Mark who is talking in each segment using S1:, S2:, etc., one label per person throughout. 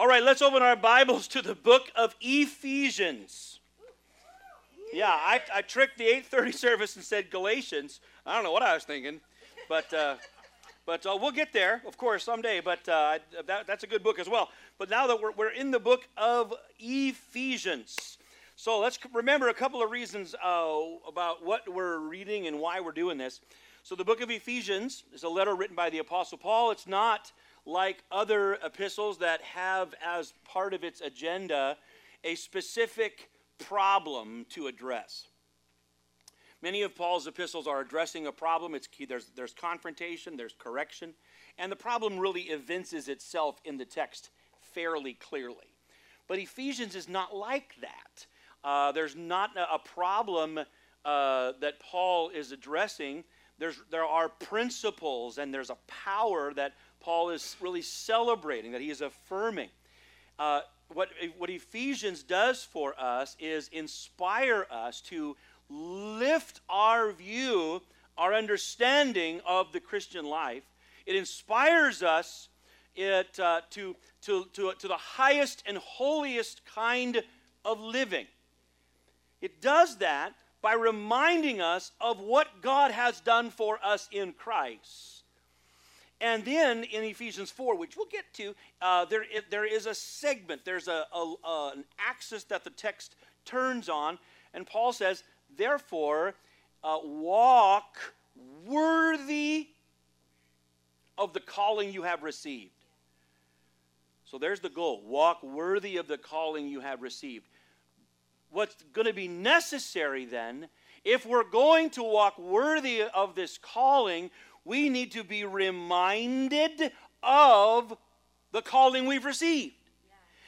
S1: All right, let's open our Bibles to the book of Ephesians. Yeah, I, I tricked the 8:30 service and said Galatians. I don't know what I was thinking, but uh, but uh, we'll get there, of course, someday. But uh, that, that's a good book as well. But now that we're, we're in the book of Ephesians, so let's remember a couple of reasons uh, about what we're reading and why we're doing this. So the book of Ephesians is a letter written by the Apostle Paul. It's not like other epistles that have as part of its agenda a specific problem to address. Many of Paul's epistles are addressing a problem. It's key. There's, there's confrontation, there's correction, and the problem really evinces itself in the text fairly clearly. But Ephesians is not like that. Uh, there's not a problem uh, that Paul is addressing. There's, there are principles and there's a power that Paul is really celebrating, that he is affirming. Uh, what, what Ephesians does for us is inspire us to lift our view, our understanding of the Christian life. It inspires us it, uh, to, to, to, to the highest and holiest kind of living. It does that by reminding us of what God has done for us in Christ and then in Ephesians 4, which we'll get to, uh, there, there is a segment, there's a, a, a, an axis that the text turns on. And Paul says, therefore, uh, walk worthy of the calling you have received. So there's the goal walk worthy of the calling you have received. What's going to be necessary then, if we're going to walk worthy of this calling, we need to be reminded of the calling we've received.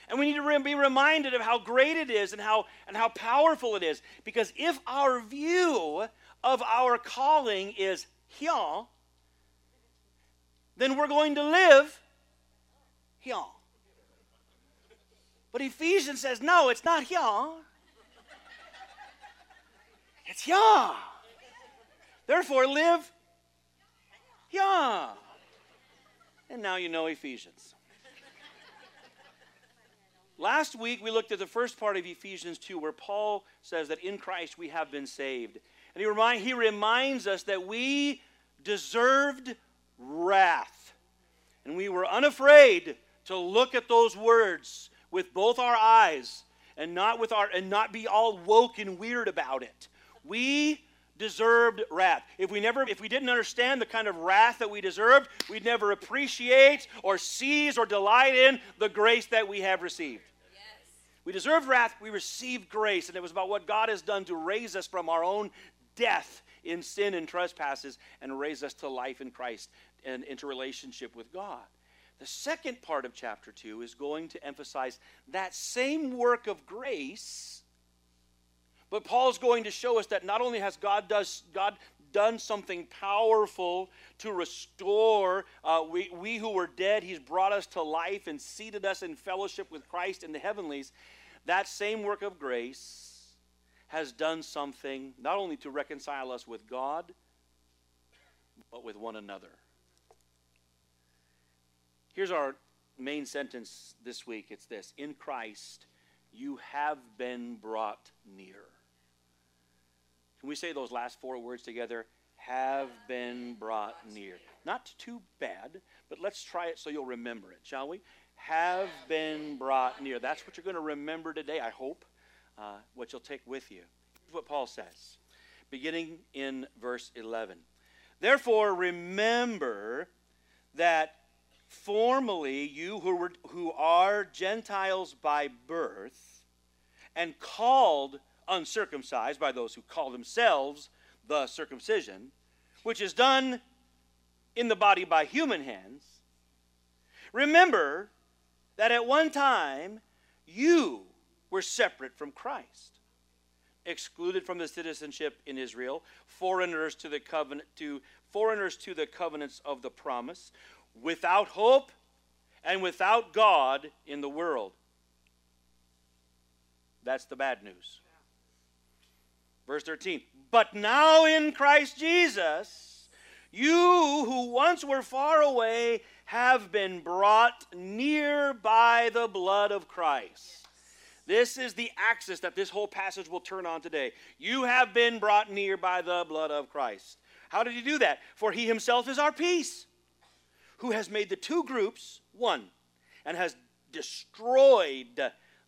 S1: And we need to be reminded of how great it is and how, and how powerful it is. Because if our view of our calling is here, then we're going to live here. But Ephesians says, no, it's not here. It's here. Therefore, live yeah. And now you know Ephesians. Last week we looked at the first part of Ephesians 2 where Paul says that in Christ we have been saved. And he, remind, he reminds us that we deserved wrath. And we were unafraid to look at those words with both our eyes and not with our and not be all woke and weird about it. We deserved wrath. If we never if we didn't understand the kind of wrath that we deserved, we'd never appreciate or seize or delight in the grace that we have received. We deserved wrath, we received grace, and it was about what God has done to raise us from our own death in sin and trespasses and raise us to life in Christ and into relationship with God. The second part of chapter 2 is going to emphasize that same work of grace but Paul's going to show us that not only has God, does, God done something powerful to restore uh, we, we who were dead, he's brought us to life and seated us in fellowship with Christ in the heavenlies. That same work of grace has done something not only to reconcile us with God, but with one another. Here's our main sentence this week it's this In Christ, you have been brought near. Can we say those last four words together? Have been brought near. Not too bad, but let's try it so you'll remember it, shall we? Have been brought near. That's what you're going to remember today, I hope, uh, what you'll take with you. Here's What Paul says, beginning in verse 11. Therefore, remember that formerly you who, were, who are Gentiles by birth and called uncircumcised by those who call themselves the circumcision, which is done in the body by human hands, remember that at one time you were separate from Christ, excluded from the citizenship in Israel, foreigners to the covenant to foreigners to the covenants of the promise, without hope and without God in the world. That's the bad news. Verse 13. But now in Christ Jesus, You who once were far away have been brought near by the blood of Christ. This is the axis that this whole passage will turn on today. You have been brought near by the blood of Christ. How did he do that? For he himself is our peace, who has made the two groups one and has destroyed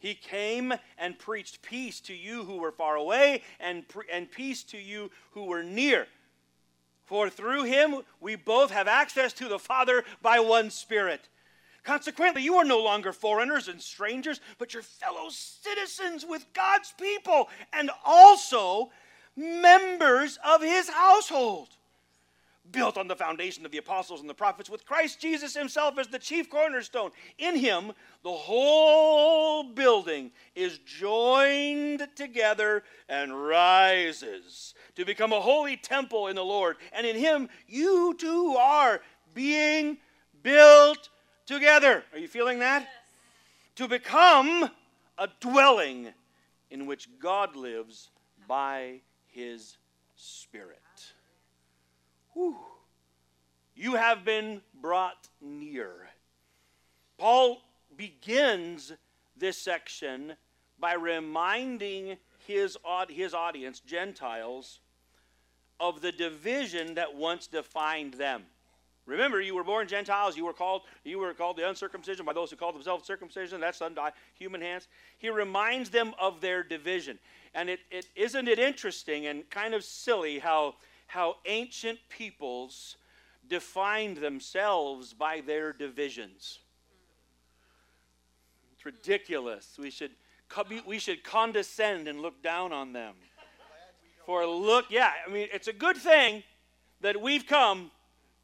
S1: He came and preached peace to you who were far away and, pre- and peace to you who were near. For through him we both have access to the Father by one Spirit. Consequently, you are no longer foreigners and strangers, but your fellow citizens with God's people and also members of his household built on the foundation of the apostles and the prophets, with Christ Jesus himself as the chief cornerstone. In him, the whole building is joined together and rises to become a holy temple in the Lord. And in him, you too are being built together. Are you feeling that? Yes. To become a dwelling in which God lives by his Spirit. Whew. You have been brought near. Paul begins this section by reminding his, his audience, Gentiles, of the division that once defined them. Remember, you were born Gentiles. You were called you were called the uncircumcision by those who called themselves circumcision. That's by human hands. He reminds them of their division, and it, it isn't it interesting and kind of silly how how ancient peoples defined themselves by their divisions. It's ridiculous. We should, we should condescend and look down on them. For look, yeah, I mean, it's a good thing that we've come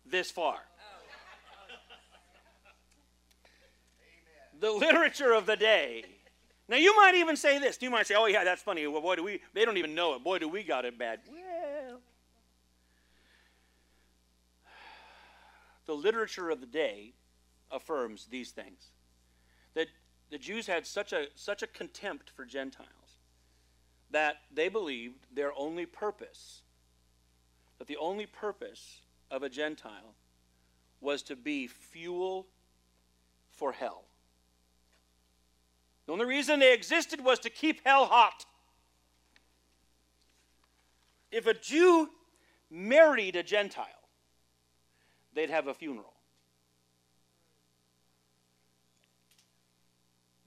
S1: this far. The literature of the day. Now, you might even say this. You might say, oh, yeah, that's funny. Well, boy, do we, they don't even know it. Boy, do we got it bad. The literature of the day affirms these things. That the Jews had such a, such a contempt for Gentiles that they believed their only purpose, that the only purpose of a Gentile was to be fuel for hell. The only reason they existed was to keep hell hot. If a Jew married a Gentile, they'd have a funeral.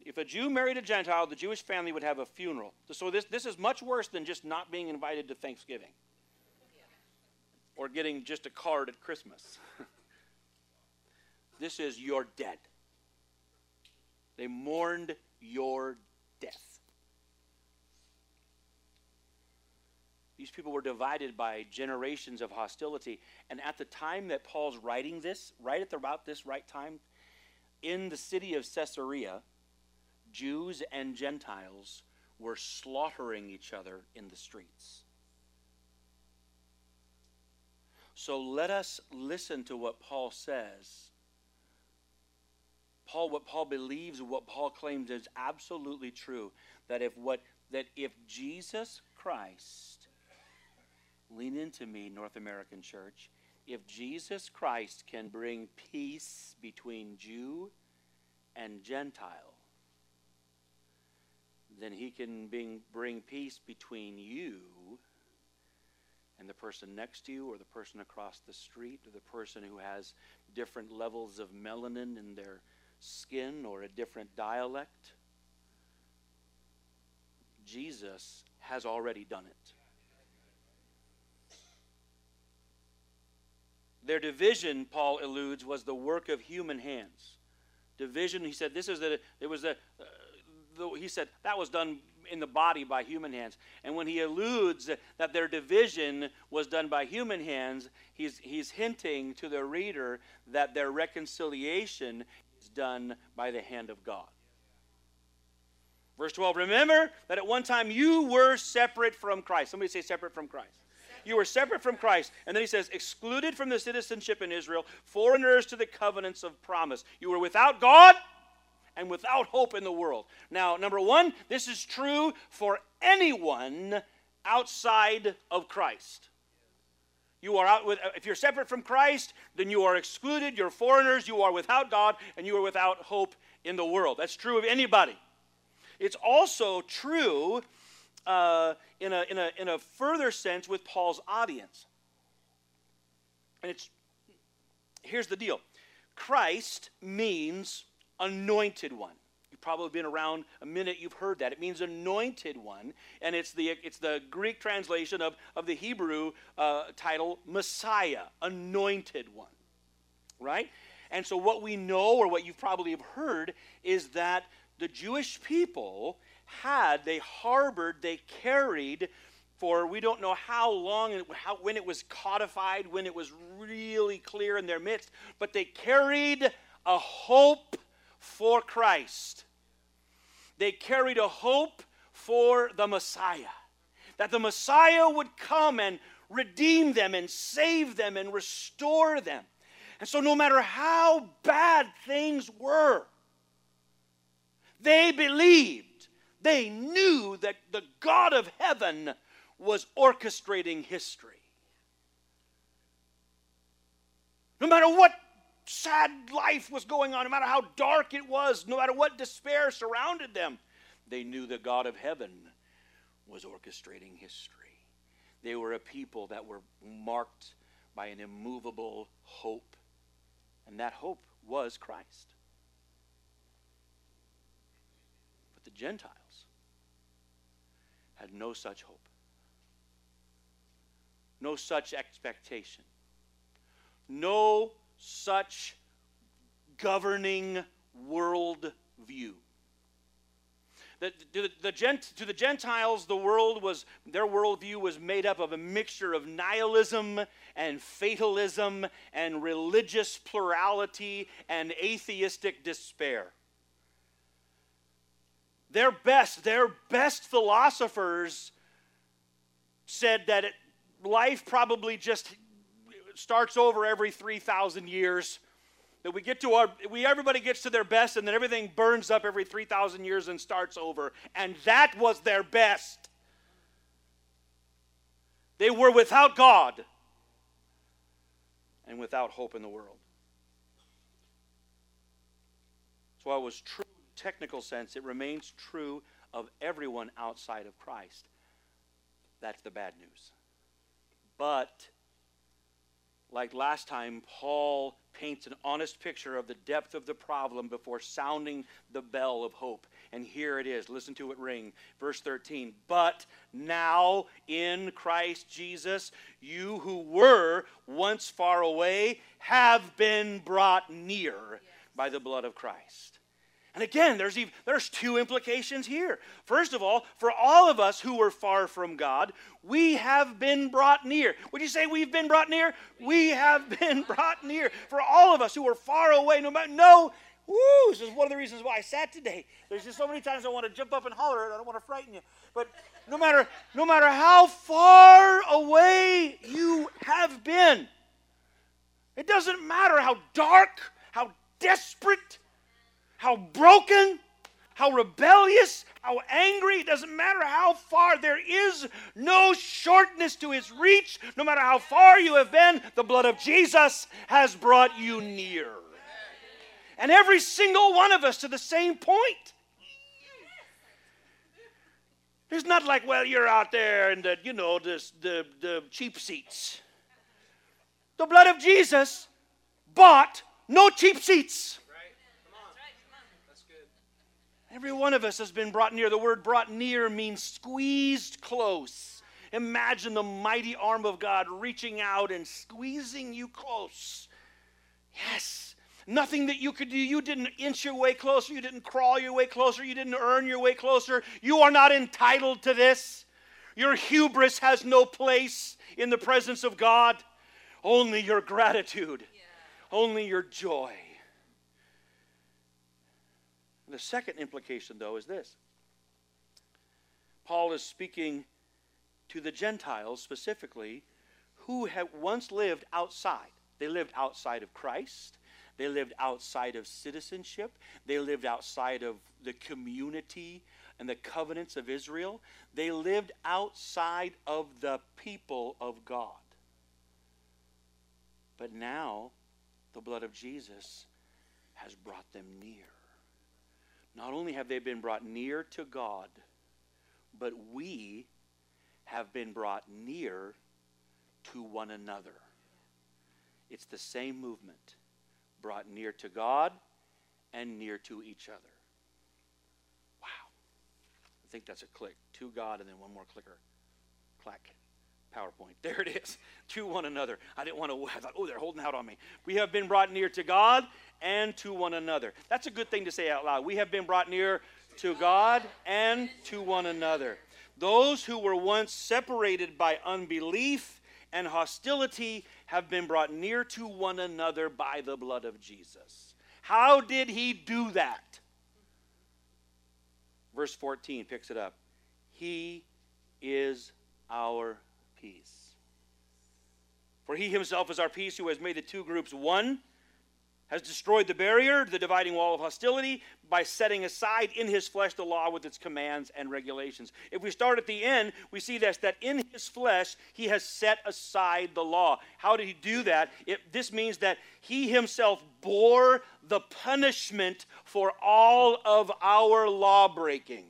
S1: If a Jew married a Gentile, the Jewish family would have a funeral. So this, this is much worse than just not being invited to Thanksgiving or getting just a card at Christmas. this is you're dead. They mourned your death. These people were divided by generations of hostility. And at the time that Paul's writing this, right at about this right time, in the city of Caesarea, Jews and Gentiles were slaughtering each other in the streets. So let us listen to what Paul says. Paul, what Paul believes, what Paul claims is absolutely true. That if what that if Jesus Christ Lean into me, North American church. If Jesus Christ can bring peace between Jew and Gentile, then he can bring, bring peace between you and the person next to you, or the person across the street, or the person who has different levels of melanin in their skin or a different dialect. Jesus has already done it. Their division, Paul alludes, was the work of human hands. Division, he said, this is the, it was the, uh, the, he said, that was done in the body by human hands. And when he alludes that their division was done by human hands, he's, he's hinting to the reader that their reconciliation is done by the hand of God. Verse 12, remember that at one time you were separate from Christ. Somebody say separate from Christ. You were separate from Christ. And then he says, excluded from the citizenship in Israel, foreigners to the covenants of promise. You were without God and without hope in the world. Now, number one, this is true for anyone outside of Christ. You are out with, if you're separate from Christ, then you are excluded, you're foreigners, you are without God, and you are without hope in the world. That's true of anybody. It's also true uh, in, a, in, a, in a further sense with Paul's audience. And it's here's the deal Christ means anointed one. You've probably been around a minute, you've heard that. It means anointed one, and it's the, it's the Greek translation of, of the Hebrew uh, title Messiah, anointed one. Right? And so, what we know, or what you've probably have heard, is that the Jewish people had, they harbored, they carried for we don't know how long and how, when it was codified, when it was really clear in their midst, but they carried a hope for Christ. They carried a hope for the Messiah. That the Messiah would come and redeem them and save them and restore them. And so, no matter how bad things were, they believed, they knew that the God of heaven was orchestrating history. No matter what sad life was going on, no matter how dark it was, no matter what despair surrounded them, they knew the God of heaven was orchestrating history. They were a people that were marked by an immovable hope, and that hope was Christ. But the Gentiles had no such hope, no such expectation, no such governing world view. The, gent, to the Gentiles, the world was, their worldview was made up of a mixture of nihilism and fatalism and religious plurality and atheistic despair. Their best, their best philosophers said that it, life probably just starts over every 3,000 years. That we get to our, we, everybody gets to their best, and then everything burns up every 3,000 years and starts over. And that was their best. They were without God and without hope in the world. So I was true technical sense, it remains true of everyone outside of Christ. That's the bad news. But like last time, Paul paints an honest picture of the depth of the problem before sounding the bell of hope. And here it is. Listen to it ring. Verse 13. But now in Christ Jesus, you who were once far away have been brought near by the blood of Christ. And again, there's, even, there's two implications here. First of all, for all of us who were far from God, we have been brought near. Would you say we've been brought near? We have been brought near. For all of us who were far away, no matter, no, woo, this is one of the reasons why I sat today. There's just so many times I want to jump up and holler, I don't want to frighten you. But no matter, no matter how far away you have been, it doesn't matter how dark, how desperate, how broken, how rebellious, how angry, it doesn't matter how far, there is no shortness to his reach. No matter how far you have been, the blood of Jesus has brought you near. And every single one of us to the same point. It's not like, well, you're out there in the, you know, this, the, the cheap seats. The blood of Jesus bought no cheap seats. Every one of us has been brought near. The word brought near means squeezed close. Imagine the mighty arm of God reaching out and squeezing you close. Yes. Nothing that you could do. You didn't inch your way closer. You didn't crawl your way closer. You didn't earn your way closer. You are not entitled to this. Your hubris has no place in the presence of God. Only your gratitude, yeah. only your joy. The second implication, though, is this Paul is speaking to the Gentiles specifically who had once lived outside. They lived outside of Christ. They lived outside of citizenship. They lived outside of the community and the covenants of Israel. They lived outside of the people of God. But now, the blood of Jesus has brought them near. Not only have they been brought near to God, but we have been brought near to one another. It's the same movement brought near to God and near to each other. Wow. I think that's a click. To God and then one more clicker. Clack. PowerPoint. There it is. To one another. I didn't want to, I thought, oh, they're holding out on me. We have been brought near to God and to one another. That's a good thing to say out loud. We have been brought near to God and to one another. Those who were once separated by unbelief and hostility have been brought near to one another by the blood of Jesus. How did he do that? Verse 14 picks it up. He is our peace. For he himself is our peace, who has made the two groups one has destroyed the barrier, the dividing wall of hostility, by setting aside in his flesh the law with its commands and regulations. If we start at the end, we see this that in his flesh he has set aside the law. How did he do that? It, this means that he himself bore the punishment for all of our law breaking.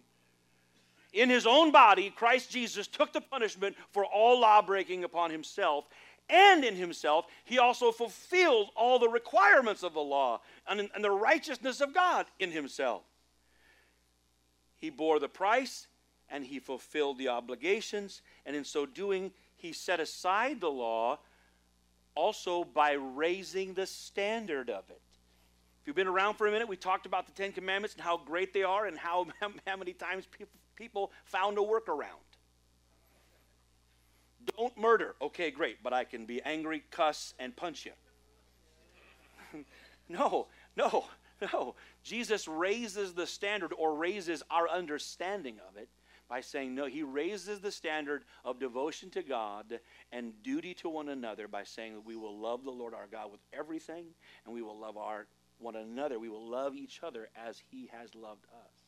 S1: In his own body, Christ Jesus took the punishment for all law breaking upon himself and in himself, he also fulfilled all the requirements of the law and, and the righteousness of God in himself. He bore the price and he fulfilled the obligations, and in so doing, he set aside the law also by raising the standard of it. If you've been around for a minute, we talked about the Ten Commandments and how great they are and how, how many times people, people found a workaround. Don't murder. Okay, great, but I can be angry, cuss, and punch you. no, no, no. Jesus raises the standard or raises our understanding of it by saying, no, he raises the standard of devotion to God and duty to one another by saying that we will love the Lord our God with everything and we will love our one another. We will love each other as he has loved us.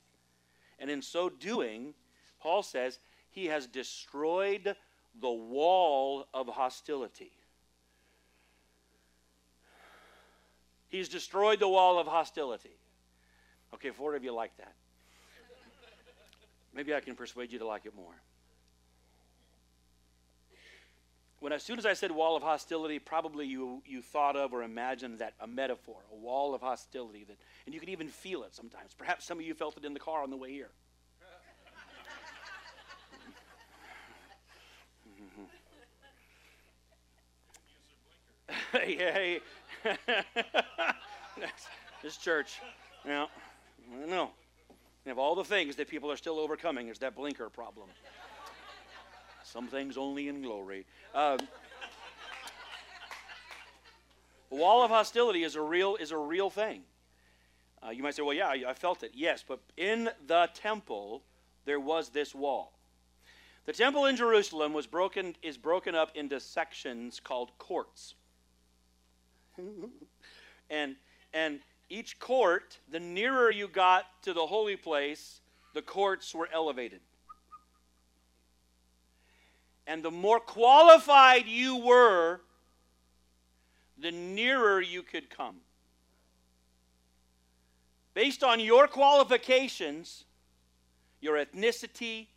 S1: And in so doing, Paul says, he has destroyed the wall of hostility. He's destroyed the wall of hostility. Okay, four of you like that. Maybe I can persuade you to like it more. When as soon as I said wall of hostility, probably you, you thought of or imagined that a metaphor, a wall of hostility that and you could even feel it sometimes. Perhaps some of you felt it in the car on the way here. hey, this church, know, I know. of all the things that people are still overcoming, is that blinker problem. Some things only in glory. Um, the wall of hostility is a real is a real thing. Uh, you might say, "Well, yeah, I felt it." Yes, but in the temple there was this wall. The temple in Jerusalem was broken is broken up into sections called courts. and and each court, the nearer you got to the holy place, the courts were elevated. And the more qualified you were, the nearer you could come. Based on your qualifications, your ethnicity,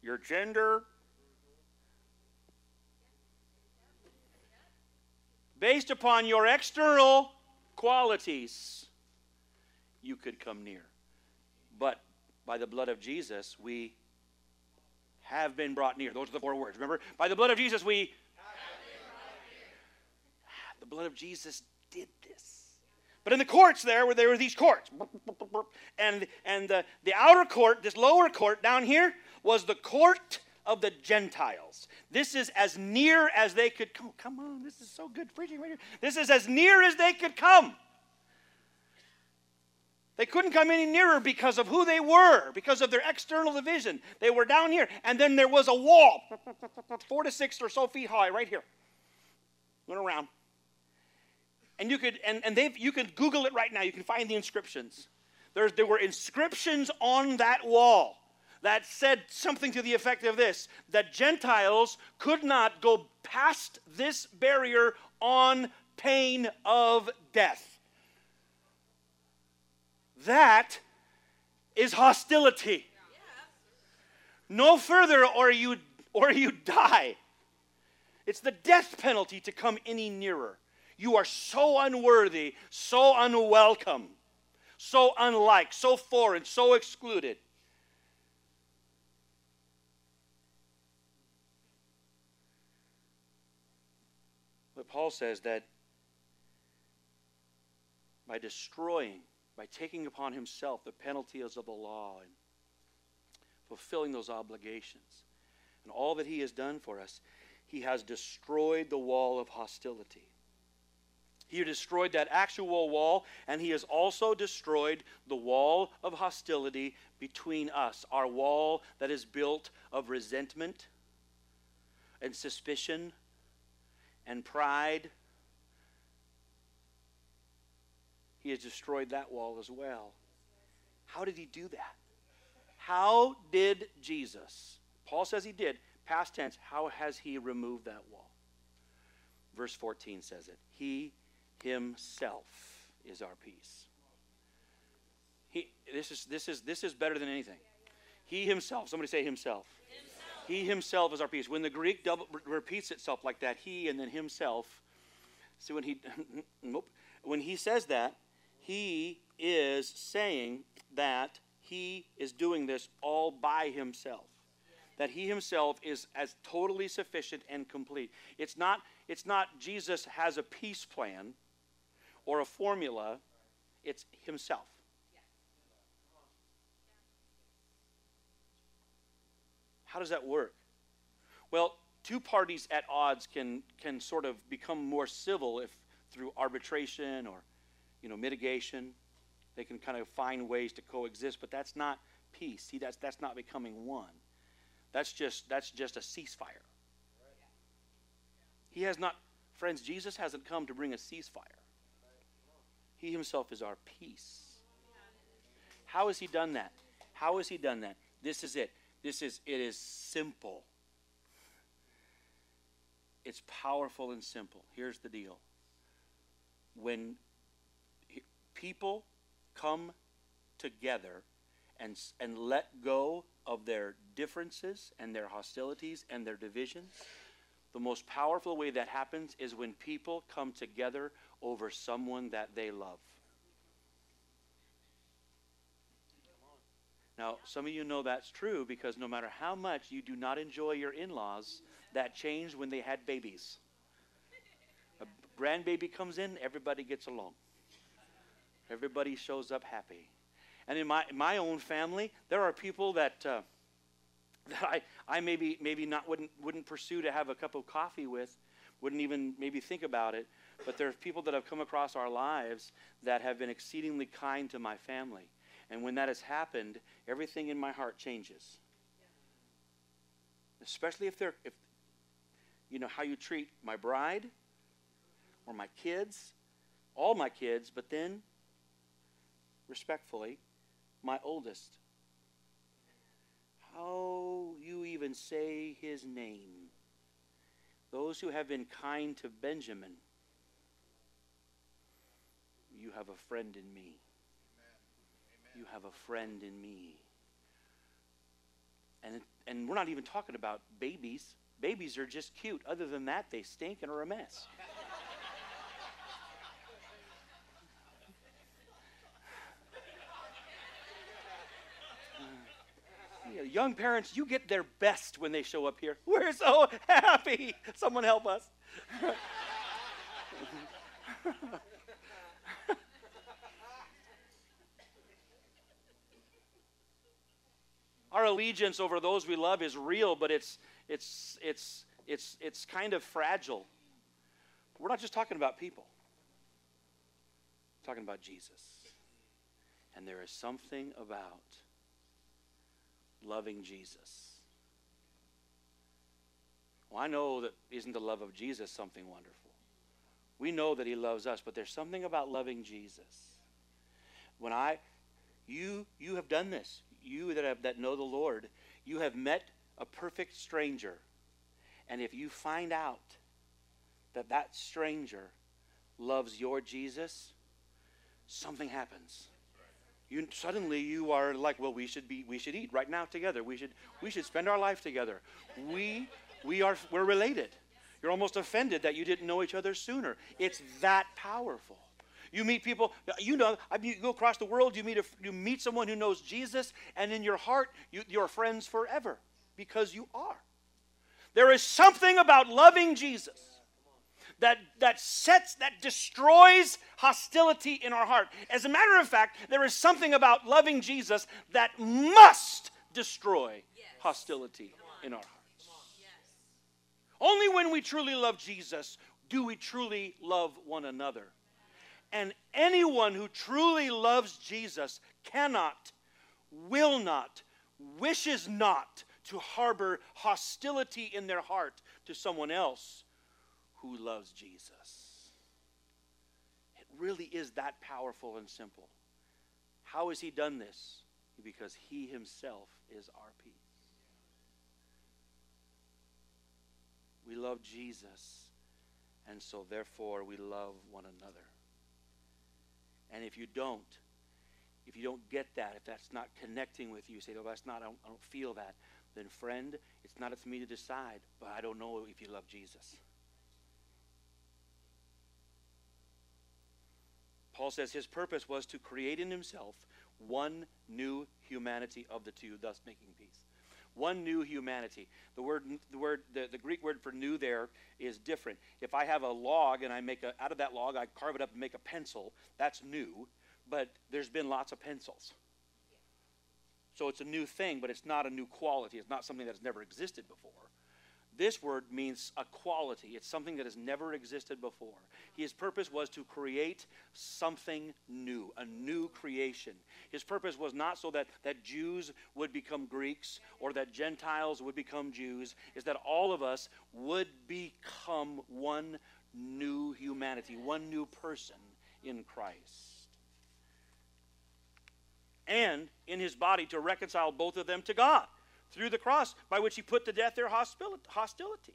S1: your gender, based upon your external qualities, you could come near. But by the blood of Jesus, we have been brought near. Those are the four words. Remember? By the blood of Jesus, we. Ah, the blood of Jesus did this. But in the courts there, where there were these courts, and and the, the outer court, this lower court down here, was the court of the Gentiles. This is as near as they could come. Come on, this is so good preaching right here. This is as near as they could come. They couldn't come any nearer because of who they were, because of their external division. They were down here, and then there was a wall, four to six or so feet high, right here. Went around. And you could and, and they you could Google it right now. You can find the inscriptions. There, there were inscriptions on that wall that said something to the effect of this that Gentiles could not go past this barrier on pain of death. That is hostility. No further or you or you die. It's the death penalty to come any nearer. You are so unworthy, so unwelcome, so unlike, so foreign, so excluded. But Paul says that by destroying by taking upon himself the penalties of the law and fulfilling those obligations. And all that he has done for us, he has destroyed the wall of hostility. He destroyed that actual wall, and he has also destroyed the wall of hostility between us, our wall that is built of resentment and suspicion and pride he has destroyed that wall as well. How did he do that? How did Jesus, Paul says he did, past tense, how has he removed that wall? Verse 14 says it. He himself is our peace. He, this, is, this, is, this is better than anything. He himself, somebody say himself. himself. He himself is our peace. When the Greek double, repeats itself like that, he and then himself, see when he, nope, when he says that, he is saying that he is doing this all by himself. That he himself is as totally sufficient and complete. It's not, it's not Jesus has a peace plan or a formula, it's himself. How does that work? Well, two parties at odds can, can sort of become more civil if through arbitration or you know, mitigation. They can kind of find ways to coexist, but that's not peace. See, that's, that's not becoming one. That's just, that's just a ceasefire. He has not, friends, Jesus hasn't come to bring a ceasefire. He himself is our peace. How has he done that? How has he done that? This is it. This is, it is simple. It's powerful and simple. Here's the deal. When people come together and, and let go of their differences and their hostilities and their divisions, the most powerful way that happens is when people come together over someone that they love. Now, some of you know that's true because no matter how much you do not enjoy your in laws, that changed when they had babies. A grandbaby comes in, everybody gets along. Everybody shows up happy. And in my, my own family, there are people that, uh, that I, I maybe, maybe not wouldn't, wouldn't pursue to have a cup of coffee with, wouldn't even maybe think about it. But there's people that have come across our lives that have been exceedingly kind to my family. And when that has happened, everything in my heart changes. Especially if they're, if, you know, how you treat my bride or my kids, all my kids, but then respectfully, my oldest. How you even say his name. Those who have been kind to Benjamin, you have a friend in me. You have a friend in me. And, and we're not even talking about babies. Babies are just cute. Other than that, they stink and are a mess. Young parents, you get their best when they show up here. We're so happy. Someone help us. Our allegiance over those we love is real, but it's it's it's it's it's kind of fragile. We're not just talking about people. We're talking about Jesus And there is something about loving Jesus. Well, I know that isn't the love of Jesus something wonderful? We know that he loves us, but there's something about loving Jesus. When I you you have done this. You that have that know the Lord, you have met a perfect stranger. And if you find out that that stranger loves your Jesus, something happens. You suddenly you are like, well, we should be we should eat right now together. We should we should spend our life together. We we are we're related. You're almost offended that you didn't know each other sooner. It's that powerful. You meet people, you know, you go across the world, you meet, a, you meet someone who knows Jesus, and in your heart, you, you're friends forever because you are. There is something about loving Jesus that, that sets, that destroys hostility in our heart. As a matter of fact, there is something about loving Jesus that must destroy yes. hostility in our hearts. Yes. Only when we truly love Jesus do we truly love one another. And anyone who truly loves Jesus cannot, will not, wishes not to harbor hostility in their heart to someone else who loves Jesus. It really is that powerful and simple. How has he done this? Because he himself is our peace. We love Jesus, and so therefore we love one another. And if you don't, if you don't get that, if that's not connecting with you, say, "Oh, that's not. I don't, I don't feel that." Then, friend, it's not up to me to decide. But I don't know if you love Jesus. Paul says his purpose was to create in himself one new humanity of the two, thus making peace. One new humanity. The word, the word, the, the Greek word for new there is different. If I have a log and I make a, out of that log, I carve it up and make a pencil, that's new, but there's been lots of pencils. So it's a new thing, but it's not a new quality. It's not something that has never existed before. This word means a quality. It's something that has never existed before. His purpose was to create something new, a new creation. His purpose was not so that, that Jews would become Greeks or that Gentiles would become Jews, is that all of us would become one new humanity, one new person in Christ. And in his body to reconcile both of them to God through the cross by which he put to death their hostility.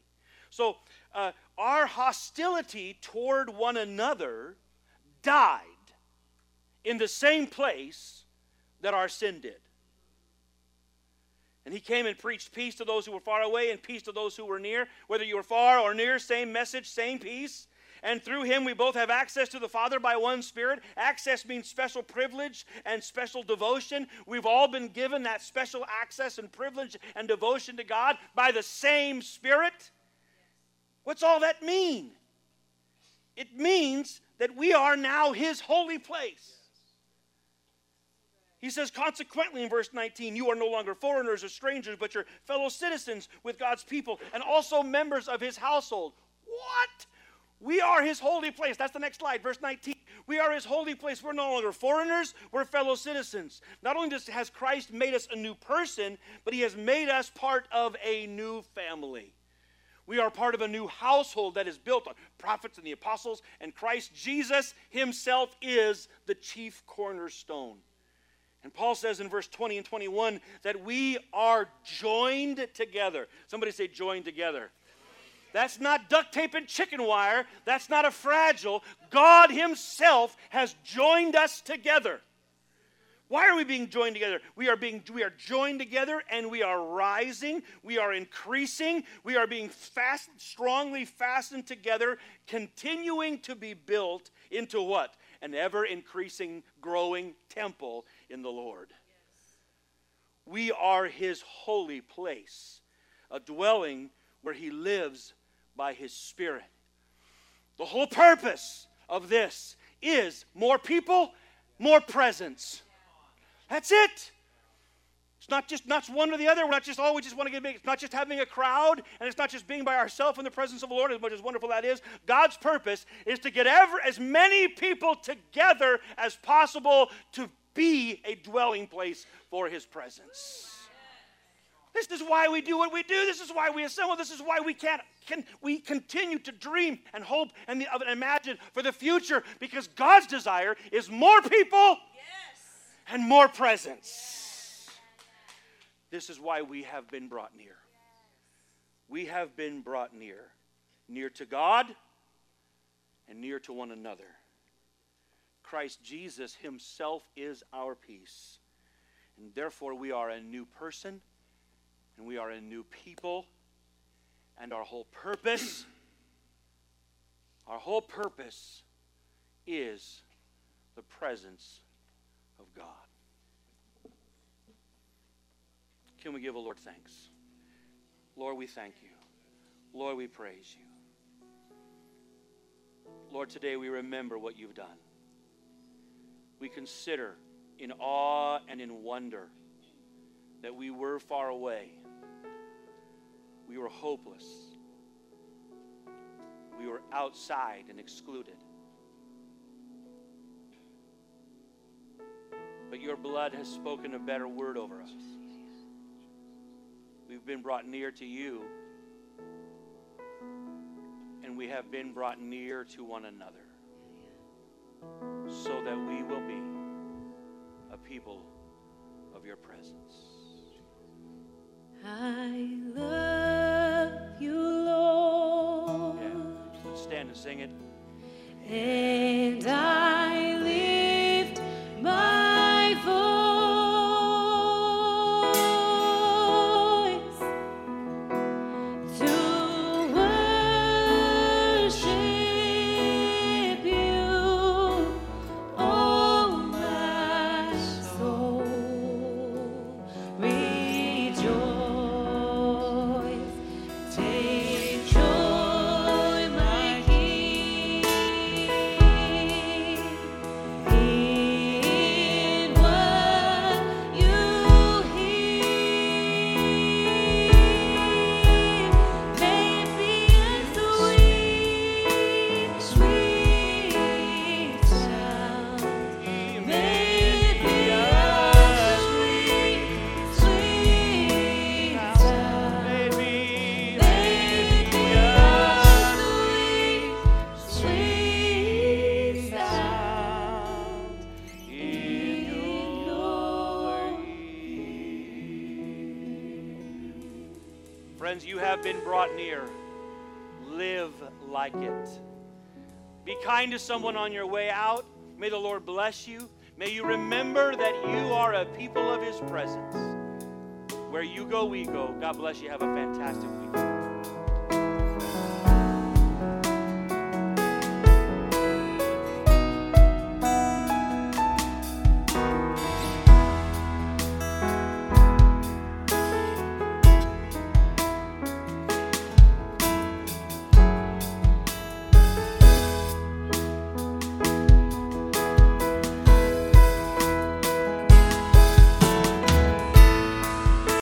S1: So, uh, our hostility toward one another died in the same place that our sin did. And he came and preached peace to those who were far away and peace to those who were near. Whether you were far or near, same message, same peace. And through him, we both have access to the Father by one Spirit. Access means special privilege and special devotion. We've all been given that special access and privilege and devotion to God by the same Spirit. What's all that mean? It means that we are now his holy place. He says, consequently, in verse 19, you are no longer foreigners or strangers, but you're fellow citizens with God's people and also members of his household. What? We are his holy place. That's the next slide, verse 19. We are his holy place. We're no longer foreigners, we're fellow citizens. Not only does, has Christ made us a new person, but he has made us part of a new family. We are part of a new household that is built on prophets and the apostles, and Christ Jesus himself is the chief cornerstone. And Paul says in verse 20 and 21 that we are joined together. Somebody say, joined together. That's not duct tape and chicken wire. That's not a fragile. God Himself has joined us together. Why are we being joined together? We are being we are joined together and we are rising, we are increasing, we are being fast strongly fastened together, continuing to be built into what? An ever increasing growing temple in the Lord. Yes. We are his holy place, a dwelling where he lives by His Spirit. The whole purpose of this is more people, more presence. That's it. It's not just not one or the other. We're not just, oh, we just want to get big. It's not just having a crowd, and it's not just being by ourselves in the presence of the Lord, as much as wonderful that is. God's purpose is to get ever as many people together as possible to be a dwelling place for his presence. This is why we do what we do. This is why we assemble. This is why we can't can we continue to dream and hope and, and imagine for the future because God's desire is more people yes. and more presence. This is why we have been brought near. We have been brought near, near to God and near to one another. Christ Jesus himself is our peace. And therefore, we are a new person and we are a new people. And our whole purpose, our whole purpose is the presence of God. Can we give the Lord thanks? Lord, we thank you. Lord, we praise you. Lord, today we remember what you've done. We consider in awe and in wonder that we were far away. We were hopeless. We were outside and excluded. But your blood has spoken a better word over us. We've been brought near to you and we have been brought near to one another so that we will be a people of your presence. Kind to someone on your way out. May the Lord bless you. May you remember that you are a people of His presence. Where you go, we go. God bless you. Have a fantastic week.